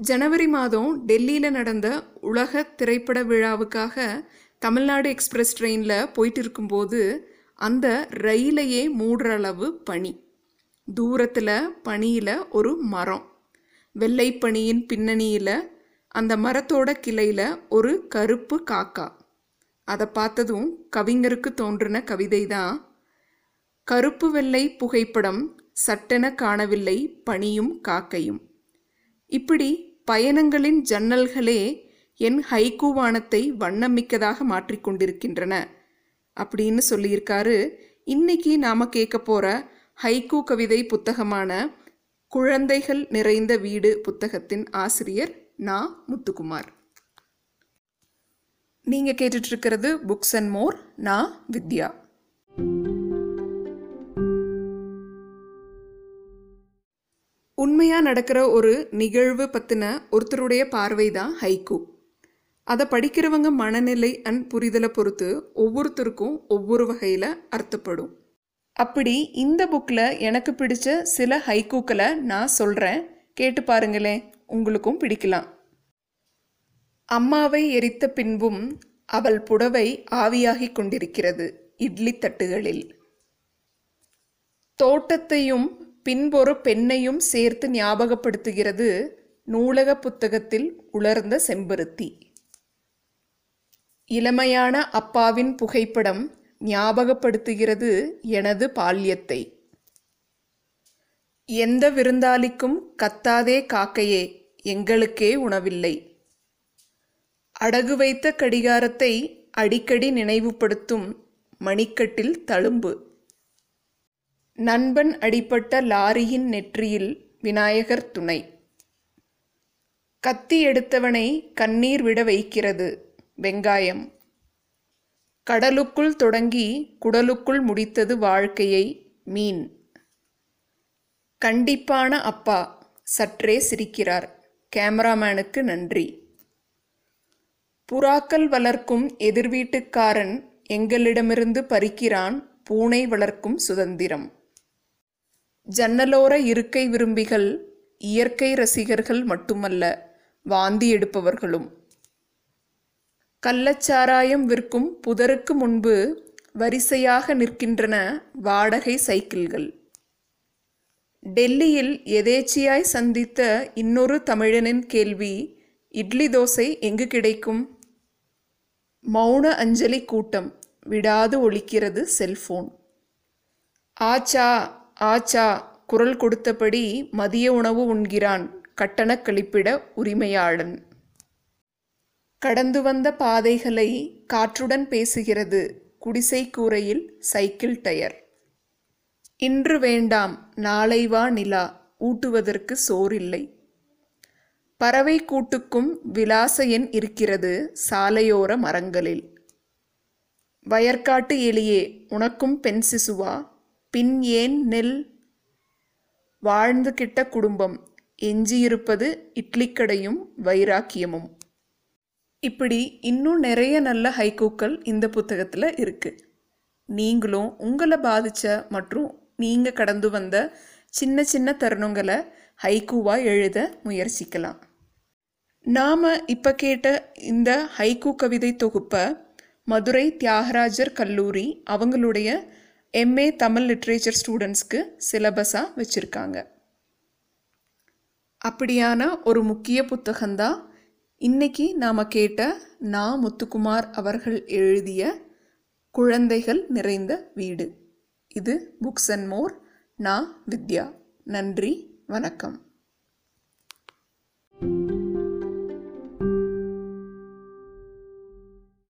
ஜனவரி மாதம் டெல்லியில் நடந்த உலக திரைப்பட விழாவுக்காக தமிழ்நாடு எக்ஸ்பிரஸ் ட்ரெயினில் போயிட்டு இருக்கும்போது அந்த ரயிலையே மூடுற அளவு பனி. தூரத்தில் பனியில் ஒரு மரம். வெள்ளை பனியின் பின்னணியில் அந்த மரத்தோட கிளையில் ஒரு கருப்பு காக்கா. அதை பார்த்ததும் கவிஞருக்கு தோன்றின கவிதை தான் கருப்பு வெள்ளை புகைப்படம் சட்டென காணவில்லை பனியும் காக்கையும். இப்படி பயணங்களின் ஜன்னல்களே என் ஹைக்கூவானத்தை வண்ணமிக்கதாக மாற்றிக்கொண்டிருக்கின்றன அப்படின்னு சொல்லியிருக்காரு. இன்னைக்கு நாம் கேட்க போகிற ஹைக்கூ கவிதை புத்தகமான குழந்தைகள் நிறைந்த வீடு புத்தகத்தின் ஆசிரியர் நா. முத்துக்குமார். நீங்கள் கேட்டுட்ருக்கிறது புக்ஸ் அண்ட் மோர் நான் வித்யா. உண்மையாக நடக்கிற ஒரு நிகழ்வு பற்றின ஒருத்தருடைய பார்வை தான் ஹைக்கூ. அதை படிக்கிறவங்க மனநிலை அண்ட் புரிதலை பொறுத்து ஒவ்வொருத்தருக்கும் ஒவ்வொரு வகையில் அர்த்தப்படும். அப்படி இந்த புக்கில் எனக்கு பிடிச்ச சில ஹைக்கூக்களை நான் சொல்கிறேன் கேட்டு பாருங்களேன் உங்களுக்கும் பிடிக்கலாம். அம்மாவை எரித்த பின்பும் அவள் புடவை ஆவியாகி கொண்டிருக்கிறது இட்லி தட்டுகளில். தோட்டத்தையும் பின்பொரு பெண்ணையும் சேர்த்து ஞாபகப்படுத்துகிறது நூலக புத்தகத்தில் உலர்ந்த செம்பருத்தி. இளமையான அப்பாவின் புகைப்படம் ஞாபகப்படுத்துகிறது எனது பால்யத்தை. எந்த விருந்தாளிக்கும் கத்தாதே காக்கையே எங்களுக்கே உணவில்லை. அடகு வைத்த கடிகாரத்தை அடிக்கடி நினைவுபடுத்தும் மணிக்கட்டில் தழும்பு. நண்பன் அடிப்பட்ட லாரியின் நெற்றியில் விநாயகர் துணை. கத்தி எடுத்தவனை கண்ணீர் விட வைக்கிறது வெங்காயம். கடலுக்குள் தொடங்கி குடலுக்குள் முடித்தது வாழ்க்கையை மீன். கண்டிப்பான அப்பா சற்றே சிரிக்கிறார். கேமராமேனுக்கு நன்றி. புறாக்கள் வளர்க்கும் எதிர்வீட்டுக்காரன் எங்களிடமிருந்து பறிக்கிறான் பூனை வளர்க்கும் சுதந்திரம். ஜன்னலோர இருக்கை விரும்பிகள் இயற்கை ரசிகர்கள் மட்டுமல்ல வாந்தி எடுப்பவர்களும். கள்ளச்சாராயம் விற்கும் புதருக்கு முன்பு வரிசையாக நிற்கின்றன வாடகை சைக்கிள்கள். டெல்லியில் எதேச்சியாய் சந்தித்த இன்னொரு தமிழனின் கேள்வி இட்லி தோசை எங்கு கிடைக்கும்? மௌன அஞ்சலி கூட்டம் விடாது ஒலிக்கிறது செல்போன். ஆச்சா ஆச்சா குரல் கொடுத்தபடி மதிய உணவு உண்கிறான். கட்டண கழிப்பிட உரிமையாளன். கடந்து வந்த பாதைகளை காற்றுடன் பேசுகிறது. குடிசை கூரையில் சைக்கிள் டயர். இன்று வேண்டாம் நாளை வா நிலா ஊட்டுவதற்கு சோறில்லை பறவை கூட்டுக்கும் விலாச எண் இருக்கிறது சாலையோர மரங்களில். வயற்காட்டு எலியே உனக்கும் பெண் சிசுவா? பின் ஏன் நெல் வாழ்ந்து கிட்ட குடும்பம்? எஞ்சியிருப்பது இட்லிக்கடையும் வைராக்கியமும். இப்படி இன்னும் நிறைய நல்ல ஹைக்கூக்கள் இந்த புத்தகத்தில் இருக்குது நீங்களும் உங்களை பாதித்த மற்றும் நீங்கள் கடந்து வந்த சின்ன சின்ன தருணங்களை ஹைக்கூவாக எழுத முயற்சிக்கலாம். நாம் இப்போ கேட்ட இந்த ஹைக்கூ கவிதை தொகுப்பை மதுரை தியாகராஜர் கல்லூரி அவங்களுடைய எம்ஏ தமிழ் லிட்ரேச்சர் ஸ்டூடெண்ட்ஸ்க்கு சிலபஸாக வச்சுருக்காங்க. அப்படியான ஒரு முக்கிய புத்தகம்தான் இன்னைக்கு நாம் கேட்ட நா. முத்துக்குமார் அவர்கள் எழுதிய குழந்தைகள் நிறைந்த வீடு. இது புக்ஸ் அண்ட் மோர் நா. வித்யா. நன்றி. வணக்கம்.